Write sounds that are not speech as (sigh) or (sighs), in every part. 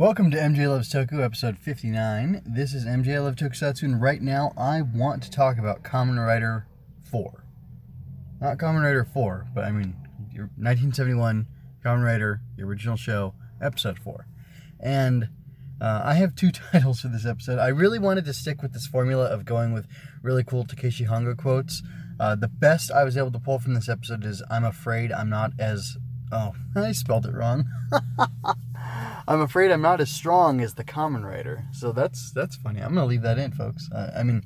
Welcome to MJ Loves Toku, episode 59. This is MJ Love Tokusatsu, and right now I want to talk about Kamen Rider 4. Not Kamen Rider 4, but I mean, 1971 Kamen Rider, the original show, episode 4. And uh, I have two (laughs) titles for this episode. I really wanted to stick with this formula of going with really cool Takeshi Hongo quotes. Uh, the best I was able to pull from this episode is I'm afraid I'm not as. Oh, (laughs) I spelled it wrong. (laughs) I'm afraid I'm not as strong as the Kamen Rider. So that's that's funny. I'm gonna leave that in, folks. Uh, I mean,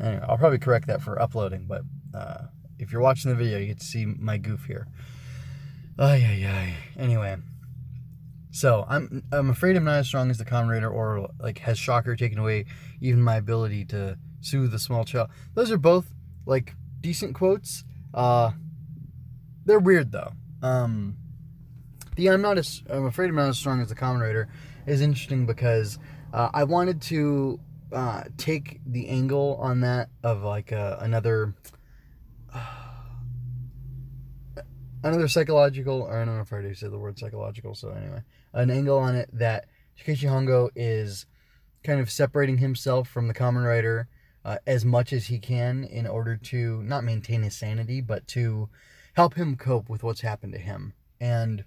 anyway, I'll probably correct that for uploading, but uh, if you're watching the video, you get to see my goof here. Ay ay ay. Anyway, so I'm I'm afraid I'm not as strong as the Kamen Rider, or like has Shocker taken away even my ability to soothe the small child. Those are both like decent quotes. Uh, they're weird though. Um, the I'm not as I'm afraid I'm not as strong as the Kamen Rider is interesting because uh, I wanted to uh, take the angle on that of like uh, another (sighs) another psychological or I don't know if I already said the word psychological so anyway an angle on it that Takeshi Hongo is kind of separating himself from the Kamen Rider uh, as much as he can in order to not maintain his sanity but to help him cope with what's happened to him. And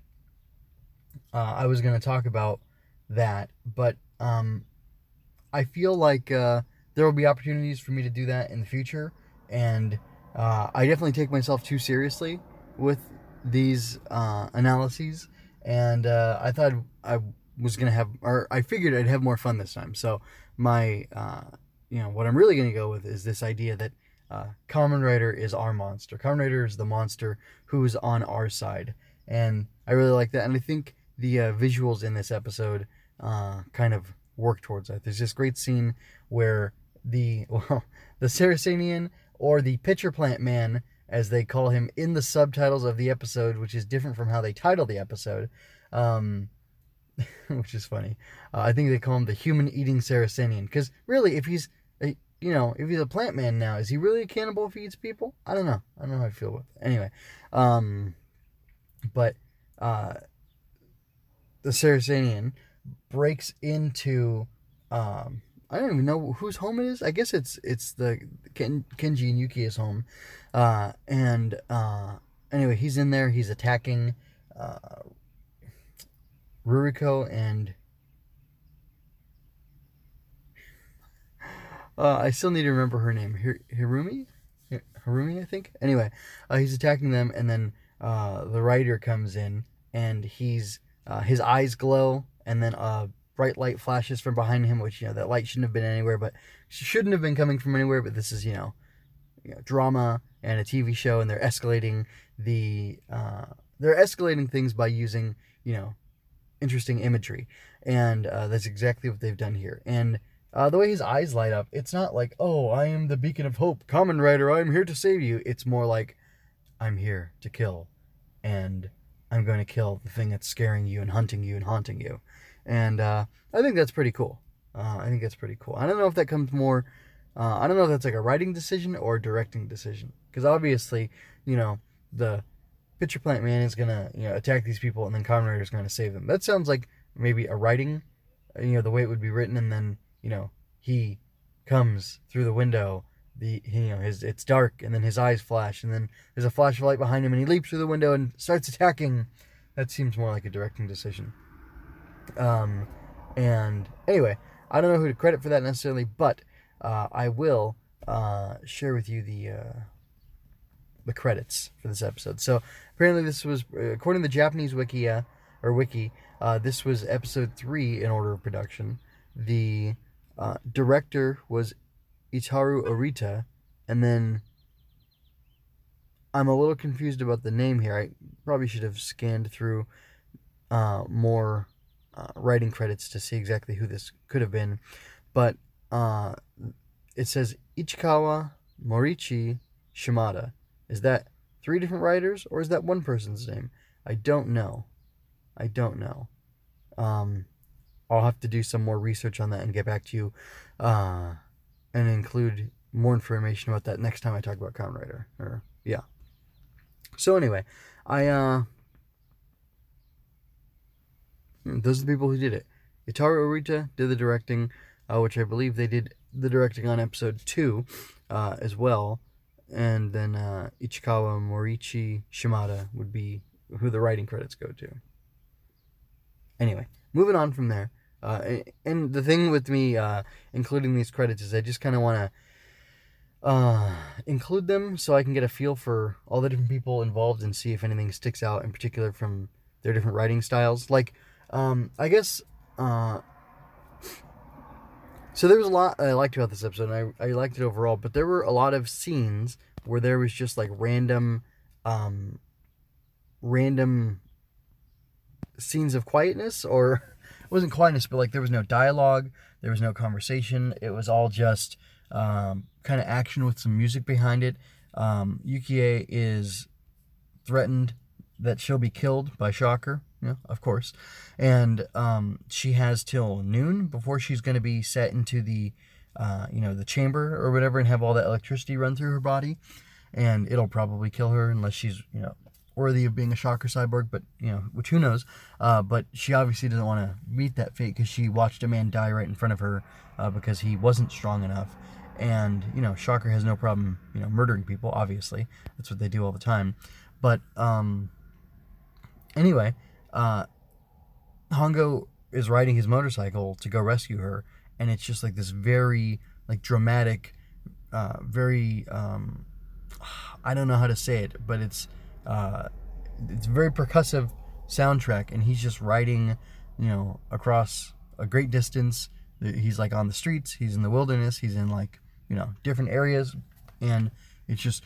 uh, I was going to talk about that, but um, I feel like uh, there will be opportunities for me to do that in the future, and uh, I definitely take myself too seriously with these uh, analyses, and uh, I thought I was going to have, or I figured I'd have more fun this time. So my, uh, you know, what I'm really going to go with is this idea that uh, Kamen Rider is our monster. Kamen Rider is the monster who's on our side, and I really like that, and I think the uh, visuals in this episode uh, kind of work towards that. There's this great scene where the (laughs) well, the Saracenian or the pitcher plant man, as they call him in the subtitles of the episode, which is different from how they title the episode, um, (laughs) which is funny. Uh, I think they call him the human eating Saracenian because really, if he's a, you know, if he's a plant man now, is he really a cannibal if he eats people? I don't know. I don't know how I feel about it. Anyway, um, but uh, the Saracenian breaks into um, I don't even know whose home it is. I guess it's it's the Ken, Kenji and Yuki's home. Uh, and uh, anyway, he's in there. He's attacking uh, Ruriko and uh, I still need to remember her name. Hir- Hirumi, Hirumi, I think. Anyway, uh, he's attacking them, and then uh, the Rider comes in, and he's uh, his eyes glow, and then a bright light flashes from behind him, which you know that light shouldn't have been anywhere, but shouldn't have been coming from anywhere. But this is you know, you know drama and a TV show, and they're escalating the uh, they're escalating things by using you know interesting imagery, and uh, that's exactly what they've done here. And uh, the way his eyes light up, it's not like oh I am the beacon of hope, Kamen Rider, I'm here to save you. It's more like I'm here to kill, and I'm going to kill the thing that's scaring you and hunting you and haunting you. And uh, I think that's pretty cool. Uh, I think that's pretty cool. I don't know if that comes more. Uh, I don't know if that's like a writing decision or a directing decision. Because obviously, you know, the pitcher plant man is gonna you know attack these people and then Rider is gonna save them. That sounds like maybe a writing, you know, the way it would be written, and then you know he comes through the window the you know his it's dark and then his eyes flash and then there's a flash of light behind him and he leaps through the window and starts attacking. That seems more like a directing decision. Um and anyway i don't know who to credit for that necessarily but uh, i will uh, share with you the uh, the credits for this episode. So apparently this was according to the japanese wiki uh, or wiki uh, this was episode three in order of production. The uh, director was Itaru Orita, and then I'm a little confused about the name here. I probably should have scanned through uh, more uh, writing credits to see exactly who this could have been, but uh, it says Ichikawa Morichi Shimada. Is that three different writers or is that one person's name? I don't know. I don't know. Um, I'll have to do some more research on that and get back to you. Uh, and include more information about that next time I talk about Kamen Rider. Or yeah. So anyway, I uh those are the people who did it. Itaru Orita did the directing, uh, which I believe they did the directing on episode two uh, as well. And then uh, Ichikawa Moriichi Shimada would be who the writing credits go to. Anyway, moving on from there. Uh, and the thing with me uh, including these credits is I just kind of want to uh, include them so I can get a feel for all the different people involved and see if anything sticks out in particular from their different writing styles. Like, um, I guess. Uh, so there was a lot I liked about this episode, and I, I liked it overall, but there were a lot of scenes where there was just like random, um, random scenes of quietness, or wasn't quietness, but like there was no dialogue, there was no conversation. It was all just um, kind of action with some music behind it. Um, Yukie is threatened that she'll be killed by Shocker, yeah, of course. And um, she has till noon before she's going to be set into the, uh, you know, the chamber or whatever and have all that electricity run through her body. And it'll probably kill her unless she's, you know, worthy of being a Shocker cyborg, but, you know, which who knows. Uh, but she obviously doesn't want to meet that fate because she watched a man die right in front of her uh, because he wasn't strong enough. And, you know, Shocker has no problem, you know, murdering people, obviously. That's what they do all the time. But, um, Anyway, uh, Hongo is riding his motorcycle to go rescue her, and it's just like this very like dramatic, uh, very um, (sighs) I don't know how to say it, but it's uh, it's very percussive soundtrack, and he's just riding, you know, across a great distance. He's like on the streets, he's in the wilderness, he's in like you know different areas, and it's just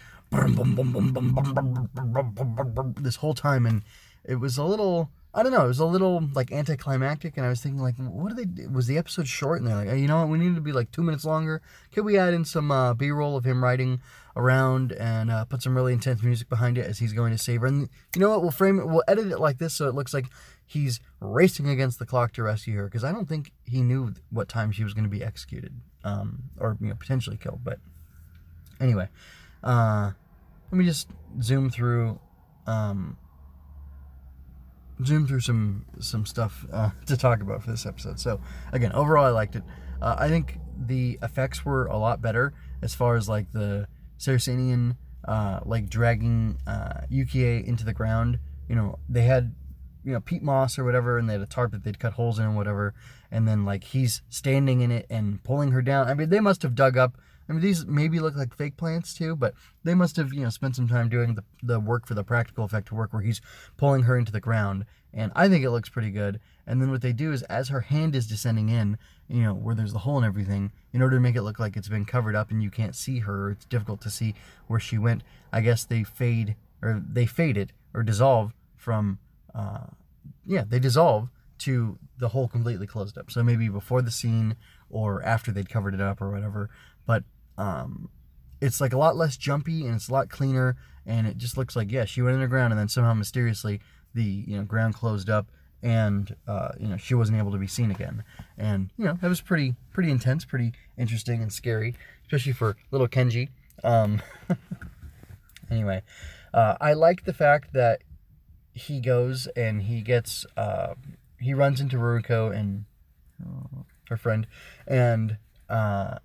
this whole time, and it was a little I don't know. It was a little like anticlimactic, and I was thinking like, what do they? Was the episode short? And they're like, you know what? We need to be like two minutes longer. Could we add in some uh, B-roll of him riding around and uh, put some really intense music behind it as he's going to save her? And you know what? We'll frame it. We'll edit it like this so it looks like he's racing against the clock to rescue her because I don't think he knew what time she was going to be executed um, or you know potentially killed. But anyway, uh, let me just zoom through. Um, zoom through some some stuff uh, (laughs) to talk about for this episode. So again, overall, I liked it. Uh, I think the effects were a lot better as far as like the Saracenian uh, like dragging uh, Yukie into the ground. You know, they had you know peat moss or whatever, and they had a tarp that they'd cut holes in and whatever, and then like he's standing in it and pulling her down. I mean, they must have dug up I mean, these maybe look like fake plants too, but they must have, you know, spent some time doing the, the work for the practical effect to work where he's pulling her into the ground. And I think it looks pretty good. And then what they do is, as her hand is descending in, you know, where there's the hole and everything, in order to make it look like it's been covered up and you can't see her, it's difficult to see where she went. I guess they fade, or they fade it, or dissolve from, uh, yeah, they dissolve to the hole completely closed up. So maybe before the scene or after they'd covered it up or whatever. But um, it's like a lot less jumpy and it's a lot cleaner and it just looks like yeah she went underground and then somehow mysteriously the you know ground closed up and uh, you know she wasn't able to be seen again. And you know that was pretty pretty intense pretty interesting and scary especially for little kenji. Um, (laughs) anyway uh, i like the fact that he goes and he gets uh, he runs into Ruriko and her friend and uh,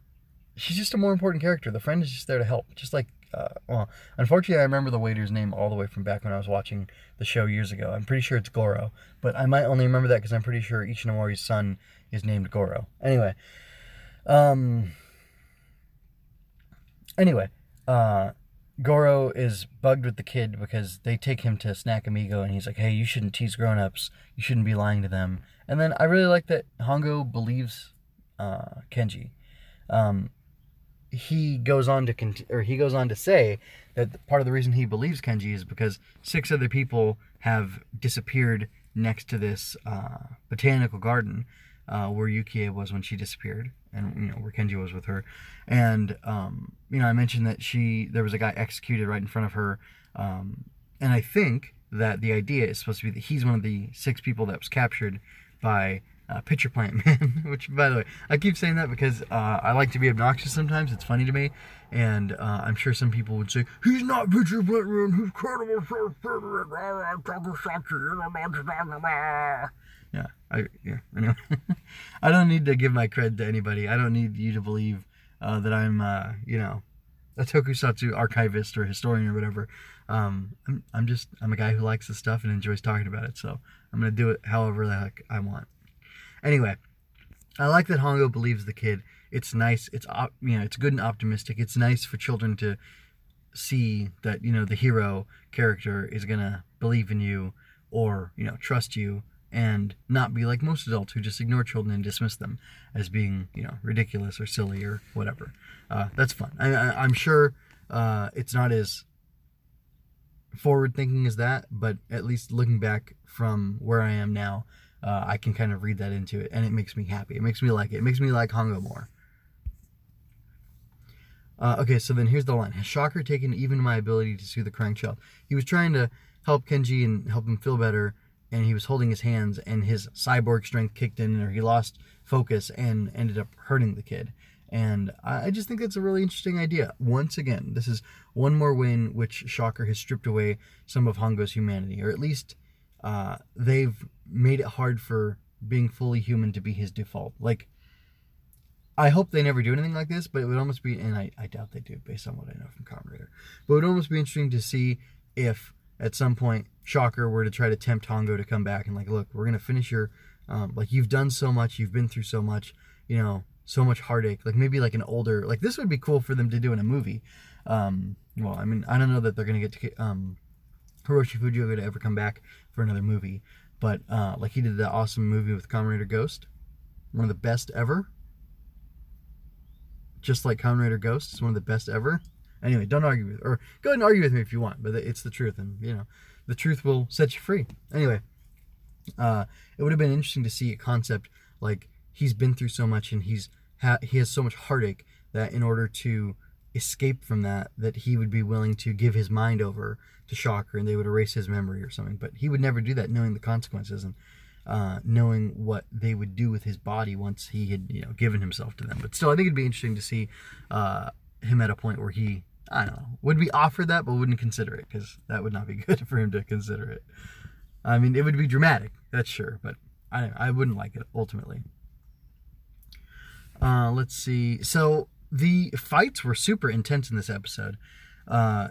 she's just a more important character. The friend is just there to help. Just like, uh, well, unfortunately, I remember the waiter's name all the way from back when I was watching the show years ago. I'm pretty sure it's Goro, but I might only remember that because I'm pretty sure Ishinomori's son is named Goro. Anyway, um, anyway, uh, Goro is bugged with the kid because they take him to Snack Amigo and he's like, hey, you shouldn't tease grown-ups. You shouldn't be lying to them. And then I really like that Hongo believes uh, Kenji. Um, he goes on to cont- or he goes on to say that part of the reason he believes Kenji is because six other people have disappeared next to this uh, botanical garden uh, where Yukie was when she disappeared, and you know where Kenji was with her. And um, you know, I mentioned that she there was a guy executed right in front of her, um, and I think that the idea is supposed to be that he's one of the six people that was captured by uh, Pitcher Plant Man, which, by the way, I keep saying that because uh, I like to be obnoxious sometimes. It's funny to me. And uh, I'm sure some people would say, he's not Pitcher Plant Man, he's credible. Yeah, I yeah, know. I don't need to give my cred to anybody. I don't need you to believe uh, that I'm, uh, you know, a tokusatsu archivist or historian or whatever. Um, I'm, I'm just I'm a guy who likes the stuff and enjoys talking about it. So I'm gonna do it however the heck I want. Anyway, I like that Hongo believes the kid. It's nice. It's op, you know it's good and optimistic. It's nice for children to see that you know the hero character is gonna believe in you or you know trust you and not be like most adults who just ignore children and dismiss them as being you know ridiculous or silly or whatever. Uh, that's fun. I, am sure uh, it's not as forward thinking as that, but at least looking back from where I am now, uh, I can kind of read that into it, and it makes me happy. It makes me like it. It makes me like Hongo more. Uh, okay, so then here's the line. Has Shocker taken even my ability to soothe the child? He was trying to help Kenji and help him feel better, and he was holding his hands, and his cyborg strength kicked in, or he lost focus and ended up hurting the kid. And I just think that's a really interesting idea. Once again, this is one more way in which Shocker has stripped away some of Hongo's humanity, or at least uh, they've made it hard for being fully human to be his default. Like, I hope they never do anything like this, but it would almost be, and I, I doubt they do based on what I know from Kamen but it would almost be interesting to see if at some point Shocker were to try to tempt Hongo to come back and like, look, we're gonna finish your, um, like you've done so much, you've been through so much, you know, so much heartache. Like maybe like an older, like this would be cool for them to do in a movie. Um, well, I mean, I don't know that they're gonna get to um, Hiroshi Fujioka to ever come back for another movie, but uh, like he did that awesome movie with Rider Ghost, one of the best ever just like Rider Ghost. It's one of the best ever. Anyway, don't argue with, or go ahead and argue with me if you want, but it's the truth, and you know, the truth will set you free. Anyway, uh, it would have been interesting to see a concept like he's been through so much and he's ha- he has so much heartache that in order to escape from that, that he would be willing to give his mind over to Shocker and they would erase his memory or something. But he would never do that, knowing the consequences. And uh, knowing what they would do with his body once he had you know given himself to them. But still, I think it'd be interesting to see uh, him at a point where he I don't know would be offered that, but wouldn't consider it because that would not be (laughs) good for him to consider it. I mean, it would be dramatic, that's sure, but I I wouldn't like it ultimately. Uh, let's see. So the fights were super intense in this episode. Uh,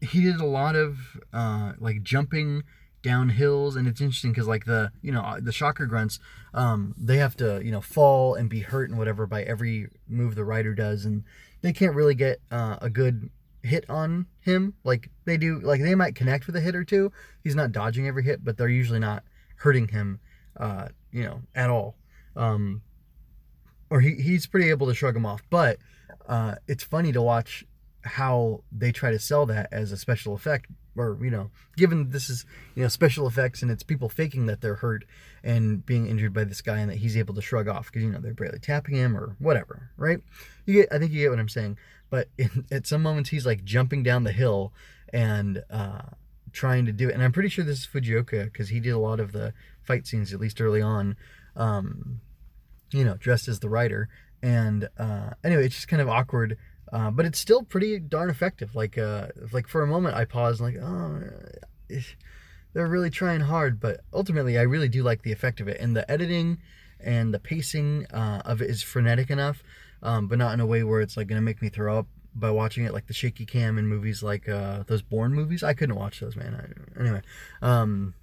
he did a lot of uh, like jumping down hills and it's interesting because like the you know the shocker grunts um they have to you know fall and be hurt and whatever by every move the rider does and they can't really get uh, a good hit on him. Like they do like they might connect with a hit or two. He's not dodging every hit but they're usually not hurting him uh you know at all. Um or he, he's pretty able to shrug him off but uh it's funny to watch how they try to sell that as a special effect or you know given this is you know special effects and it's people faking that they're hurt and being injured by this guy and that he's able to shrug off because you know they're barely tapping him or whatever right? You get i think you get what i'm saying. But (laughs) in, at some moments he's like jumping down the hill and uh trying to do it. And i'm pretty sure this is fujioka because he did a lot of the fight scenes at least early on. Um you know dressed as the Rider. and uh anyway it's just kind of awkward uh, but it's still pretty darn effective. Like, uh, like for a moment, I paused, like, oh, eh, they're really trying hard. But ultimately, I really do like the effect of it, and the editing and the pacing uh, of it is frenetic enough, um, but not in a way where it's like gonna make me throw up by watching it. Like the shaky cam in movies like uh, those Bourne movies, I couldn't watch those, man. I, anyway, um,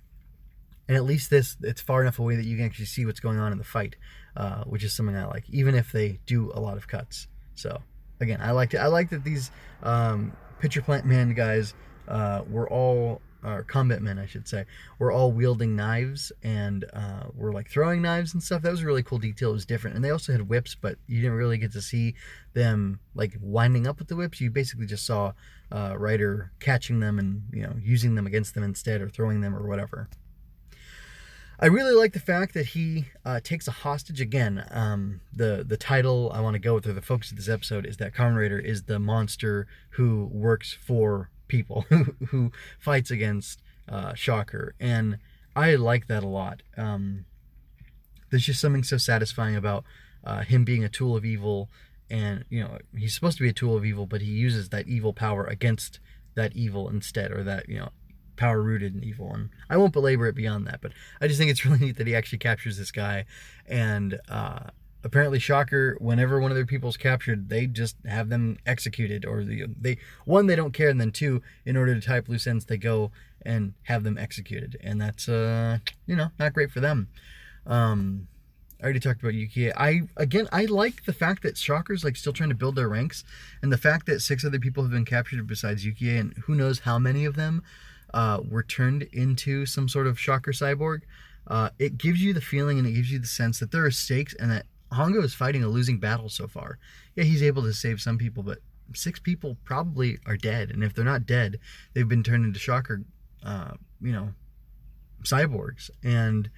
and at least this, it's far enough away that you can actually see what's going on in the fight, uh, which is something I like, even if they do a lot of cuts. So again, I liked it. I like that these um, pitcher plant man guys uh, were all or combat men, I should say, were all wielding knives and uh, were like throwing knives and stuff. That was a really cool detail. It was different, and they also had whips, but you didn't really get to see them like winding up with the whips. You basically just saw uh, Rider catching them and you know using them against them instead, or throwing them or whatever. I really like the fact that he uh, takes a hostage again. Um, the the title I want to go with, or the focus of this episode, is that Kamen Rider is the monster who works for people, (laughs) who, who fights against uh, Shocker, and I like that a lot. Um, there's just something so satisfying about uh, him being a tool of evil, and you know he's supposed to be a tool of evil, but he uses that evil power against that evil instead, or that you know power rooted and evil. And I won't belabor it beyond that, but I just think it's (laughs) really neat that he actually captures this guy. And uh, apparently, Shocker, whenever one of their people's captured, they just have them executed, or the, they one they don't care, and then two, in order to tie loose ends, they go and have them executed, and that's uh, you know not great for them. Um, I already talked about Ukiyo. I again, I like the fact that Shocker's like still trying to build their ranks, and the fact that six other people have been captured besides Ukiyo, and who knows how many of them uh, were turned into some sort of Shocker cyborg. Uh, it gives you the feeling and it gives you the sense that there are stakes and that Hongo is fighting a losing battle so far. Yeah, he's able to save some people, but six people probably are dead, and if they're not dead, they've been turned into Shocker, uh, you know, cyborgs, and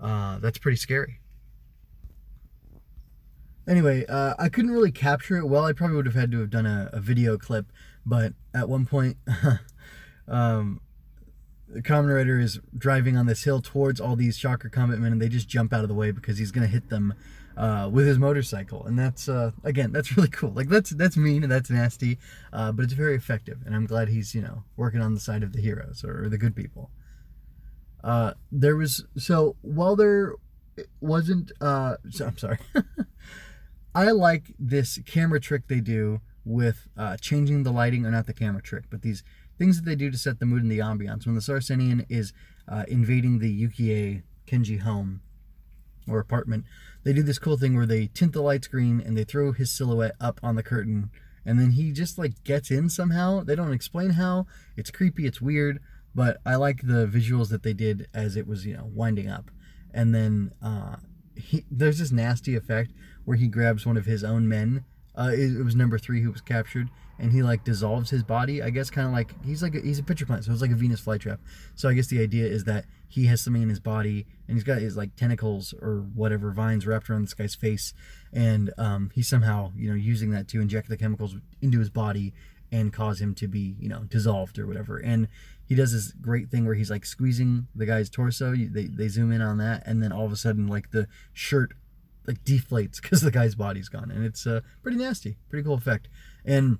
uh, that's pretty scary. Anyway, uh, I couldn't really capture it well. I probably would have had to have done a, a video clip, but at one point, (laughs) um, the Kamen Rider is driving on this hill towards all these Shocker Combat Men, and they just jump out of the way because he's going to hit them uh, with his motorcycle, and that's uh, again, that's (laughs) really cool. Like that's that's mean and that's nasty, uh, but it's very effective, and I'm glad he's you know working on the side of the heroes or, or the good people. Uh, there was so while there wasn't, uh, so, I'm sorry. (laughs) I like this camera trick they do with uh, changing the lighting, or not the camera trick, but these things that they do to set the mood and the ambiance. When the Saracenian is uh, invading the Ukiyo Kenji home or apartment, they do this cool thing where they tint the lights green and they throw his silhouette up on the curtain, and then he just like gets in somehow. They don't explain how. It's creepy. It's weird, but I like the visuals that they did as it was you know winding up, and then. Uh, he, there's this nasty effect where he grabs one of his own men. Uh, it, it, was number three who was captured, and he like dissolves his body. I guess kind of like he's like a, he's a pitcher plant, so it's like a Venus flytrap. So I guess the idea is that he has something in his body, and he's got his like tentacles or whatever vines wrapped around this guy's face, and um, he's somehow you know using that to inject the chemicals into his body and cause him to be you know dissolved or whatever. And he does this great thing where he's like squeezing the guy's torso. They they zoom in on that, and then all of a sudden like the shirt like deflates (laughs) because the guy's body's gone, and it's uh, pretty nasty, pretty cool effect. And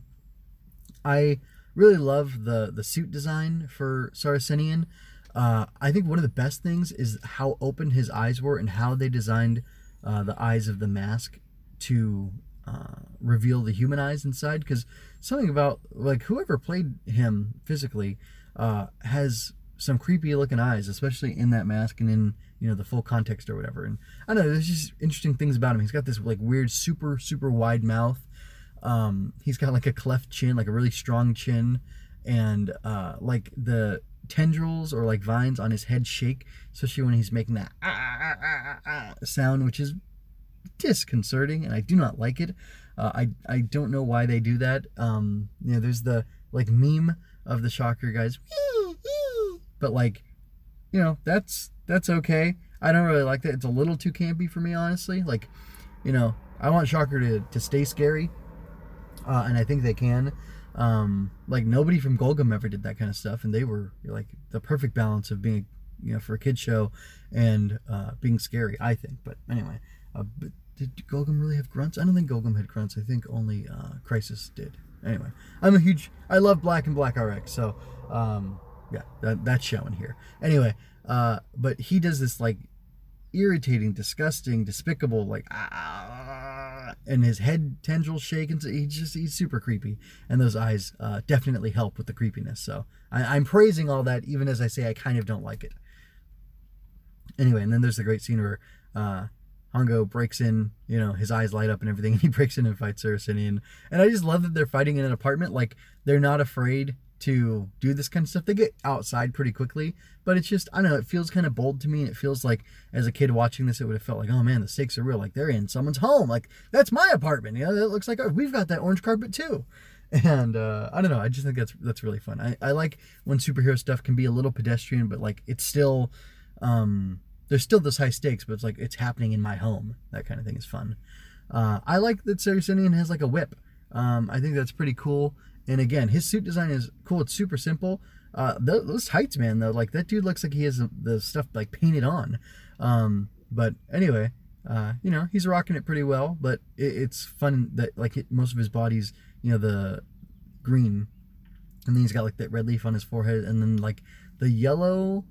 I really love the the suit design for Saracenian. Uh, I think one of the best things is how open his eyes were and how they designed uh, the eyes of the mask to uh, reveal the human eyes inside. Because something about like whoever played him physically uh, has some creepy looking eyes, especially in that mask and in you know the full context or whatever. And I don't know, there's just interesting things about him. He's got this like weird, super super wide mouth. Um, he's got like a cleft chin, like a really strong chin, and uh, like the tendrils or like vines on his head shake, especially when he's making that ah, ah, ah, sound, which is disconcerting, and I do not like it. Uh, I I don't know why they do that. Um, you know, there's the like meme of the shocker guys, but like, you know, that's that's okay. I don't really like that. It's a little too campy for me, honestly. Like, you know, I want Shocker to, to stay scary, uh, and I think they can. Um, like nobody from Gorgom ever did that kind of stuff, and they were like the perfect balance of being, you know, for a kid show and uh, being scary. I think. But anyway, uh, but did Gorgom really have grunts? I don't think Gorgom had grunts. I think only uh, Crisis did. Anyway, I'm a huge. I love Black and Black RX. So, um, yeah, that, that's showing here. Anyway, uh, but he does this like irritating, disgusting, despicable, like ah, and his head tendrils shake, and he's just he's super creepy, and those eyes uh, definitely help with the creepiness. So I, I'm praising all that, even as I say I kind of don't like it. Anyway, and then there's the great scene where uh, Hongo breaks in, you know, his eyes light up and everything, (laughs) and he breaks in and fights Saracenian. And I just love that they're fighting in an apartment. Like, they're not afraid to do this kind of stuff. They get outside pretty quickly, but it's just, I don't know, it feels kind of bold to me. And it feels like, as a kid watching this, it would have felt like, oh man, the stakes are real. Like, they're in someone's home. Like, that's my apartment. You know, it looks like oh, we've got that orange carpet too. (laughs) And uh, I don't know, I just think that's that's really fun. I, I like when superhero stuff can be a little pedestrian, but like, it's still. Um, there's still this high stakes, but it's like it's happening in my home. That kind of thing is fun. Uh, I like that Sarah Saracenian has like a whip. Um, I think that's pretty cool. And again, his suit design is cool. It's super simple. Uh, those tights, man, though, like that dude looks like he has the stuff like painted on. Um, but anyway, uh, you know, he's rocking it pretty well. But it, it's fun that like it, most of his body's, you know, the green, and then he's got like that red leaf on his forehead, and then like the yellow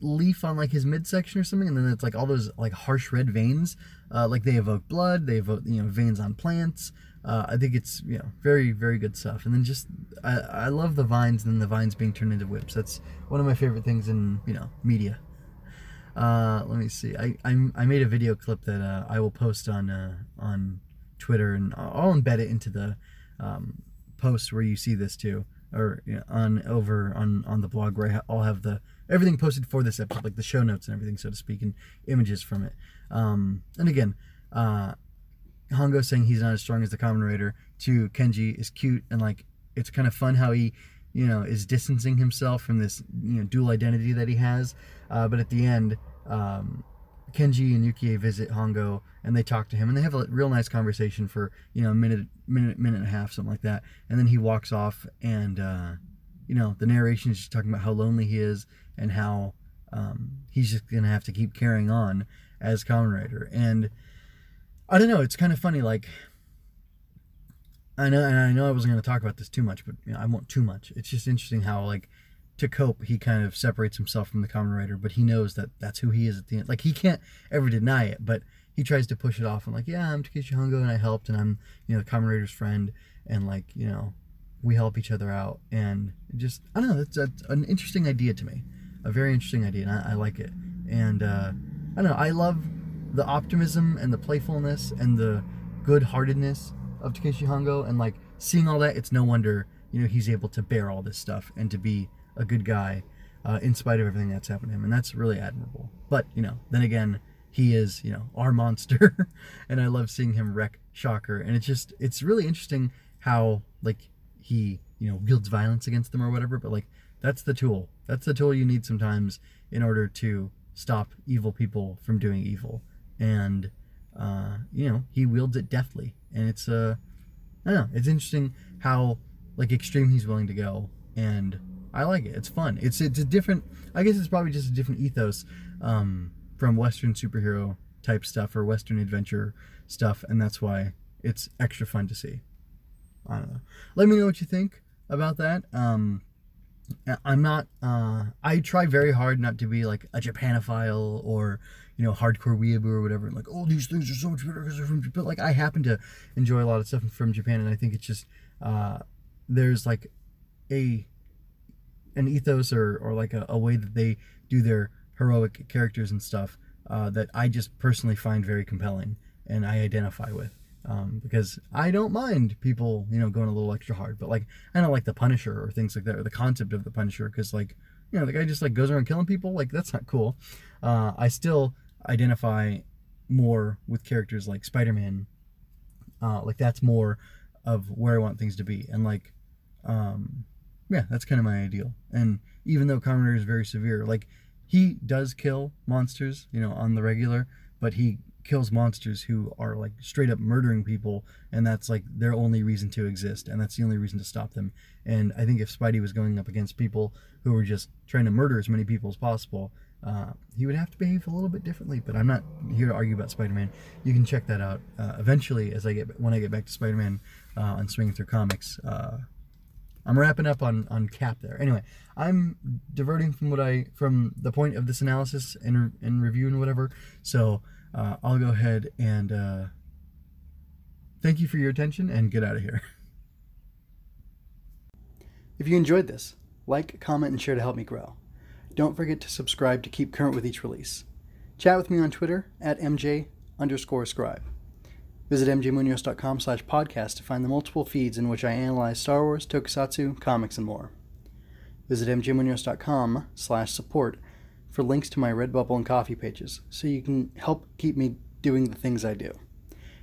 leaf on like his midsection or something, and then it's like all those like harsh red veins. Uh, like they evoke blood, they evoke you know veins on plants. Uh, I think it's you know very very good stuff. And then just I, I love the vines and then the vines being turned into whips. That's one of my favorite things in you know media. Uh, let me see. I, I, I made a video clip that uh, I will post on uh, on Twitter and I'll embed it into the um, post where you see this too, or you know, on over on on the blog where I'll have the everything posted for this episode, like the show notes and everything, so to speak, and images from it. Um, and again, uh, Hongo saying he's not as strong as the Kamen Rider to Kenji is cute and like it's kind of fun how he you know is distancing himself from this you know dual identity that he has. Uh, but at the end um, Kenji and Yukie visit Hongo and they talk to him and they have a real nice conversation for you know a minute minute minute and a half something like that. And then he walks off and uh, you know the narration is just talking about how lonely he is and how um, he's just gonna have to keep carrying on as Kamen Rider. And I don't know it's kind of funny like I know and I know I wasn't gonna talk about this too much but you know, I won't too much. It's just interesting how like to cope, he kind of separates himself from the Kamen Rider, but he knows that that's who he is at the end. Like he can't ever deny it, but he tries to push it off and like, yeah, I'm Takeshi Hongo and I helped and I'm you know the Kamen Rider's friend and like you know we help each other out. And just I don't know that's, that's an interesting idea to me, a very interesting idea and I, I like it and uh, I don't know I love the optimism and the playfulness and the good-heartedness of Takeshi Hongo and like seeing all that, it's no wonder you know he's able to bear all this stuff and to be a good guy uh, in spite of everything that's happened to him, and that's really admirable. But you know, then again, he is you know our (laughs) monster, and I love seeing him wreck Shocker, and it's just it's really interesting how like he you know wields violence against them or whatever, but like that's the tool. That's the tool you need sometimes in order to stop evil people from doing evil, and uh, you know he wields it deftly, and it's uh I don't know, it's interesting how like extreme he's willing to go, and I like it. It's fun. It's it's a different. I guess it's probably just a different ethos um, from Western superhero type stuff or Western adventure stuff, and that's why it's extra fun to see. I don't know. Let me know what you think about that. Um, I'm not. Uh, I try very hard not to be like a Japanophile or you know hardcore weeaboo or whatever. Like, oh, these things are so much better because they're from Japan. Like, I happen to enjoy a lot of stuff from Japan, and I think it's just uh, there's like a an ethos or, or like a, a way that they do their heroic characters and stuff uh, that I just personally find very compelling and I identify with. Um, because I don't mind people, you know, going a little extra hard, but like I don't like the Punisher or things like that, or the concept of the Punisher, because like you know the guy just like goes around killing people, like that's not cool. Uh, I still identify more with characters like Spider-Man, uh, like that's more of where I want things to be, and like um, yeah, that's kind of my ideal. And even though Kamen is very severe, like he does kill monsters, you know, on the regular, but he kills monsters who are like straight up murdering people, and that's like their only reason to exist, and that's the only reason to stop them. And I think if Spidey was going up against people who were just trying to murder as many people as possible, uh, he would have to behave a little bit differently. But I'm not here to argue about Spider-Man. You can check that out uh, eventually as I get when I get back to Spider-Man uh, on Swinging Through Comics. Uh, I'm wrapping up on on Cap there. Anyway, I'm diverting from what I from the point of this analysis and and review and whatever. So uh, I'll go ahead and uh, thank you for your attention and get out of here. (laughs) If you enjoyed this, like, comment, and share to help me grow. Don't forget to subscribe to keep current with each release. Chat with me on Twitter at mj underscore scribe. Visit mjmunoz.com slash podcast to find the multiple feeds in which I analyze Star Wars, tokusatsu, comics, and more. Visit mjmunoz.com slash support for links to my Redbubble and Ko-fi pages so you can help keep me doing the things I do.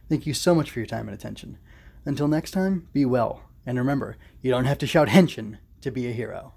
Thank you so much for your time and attention. Until next time, be well, and remember, you don't have to shout henshin to be a hero.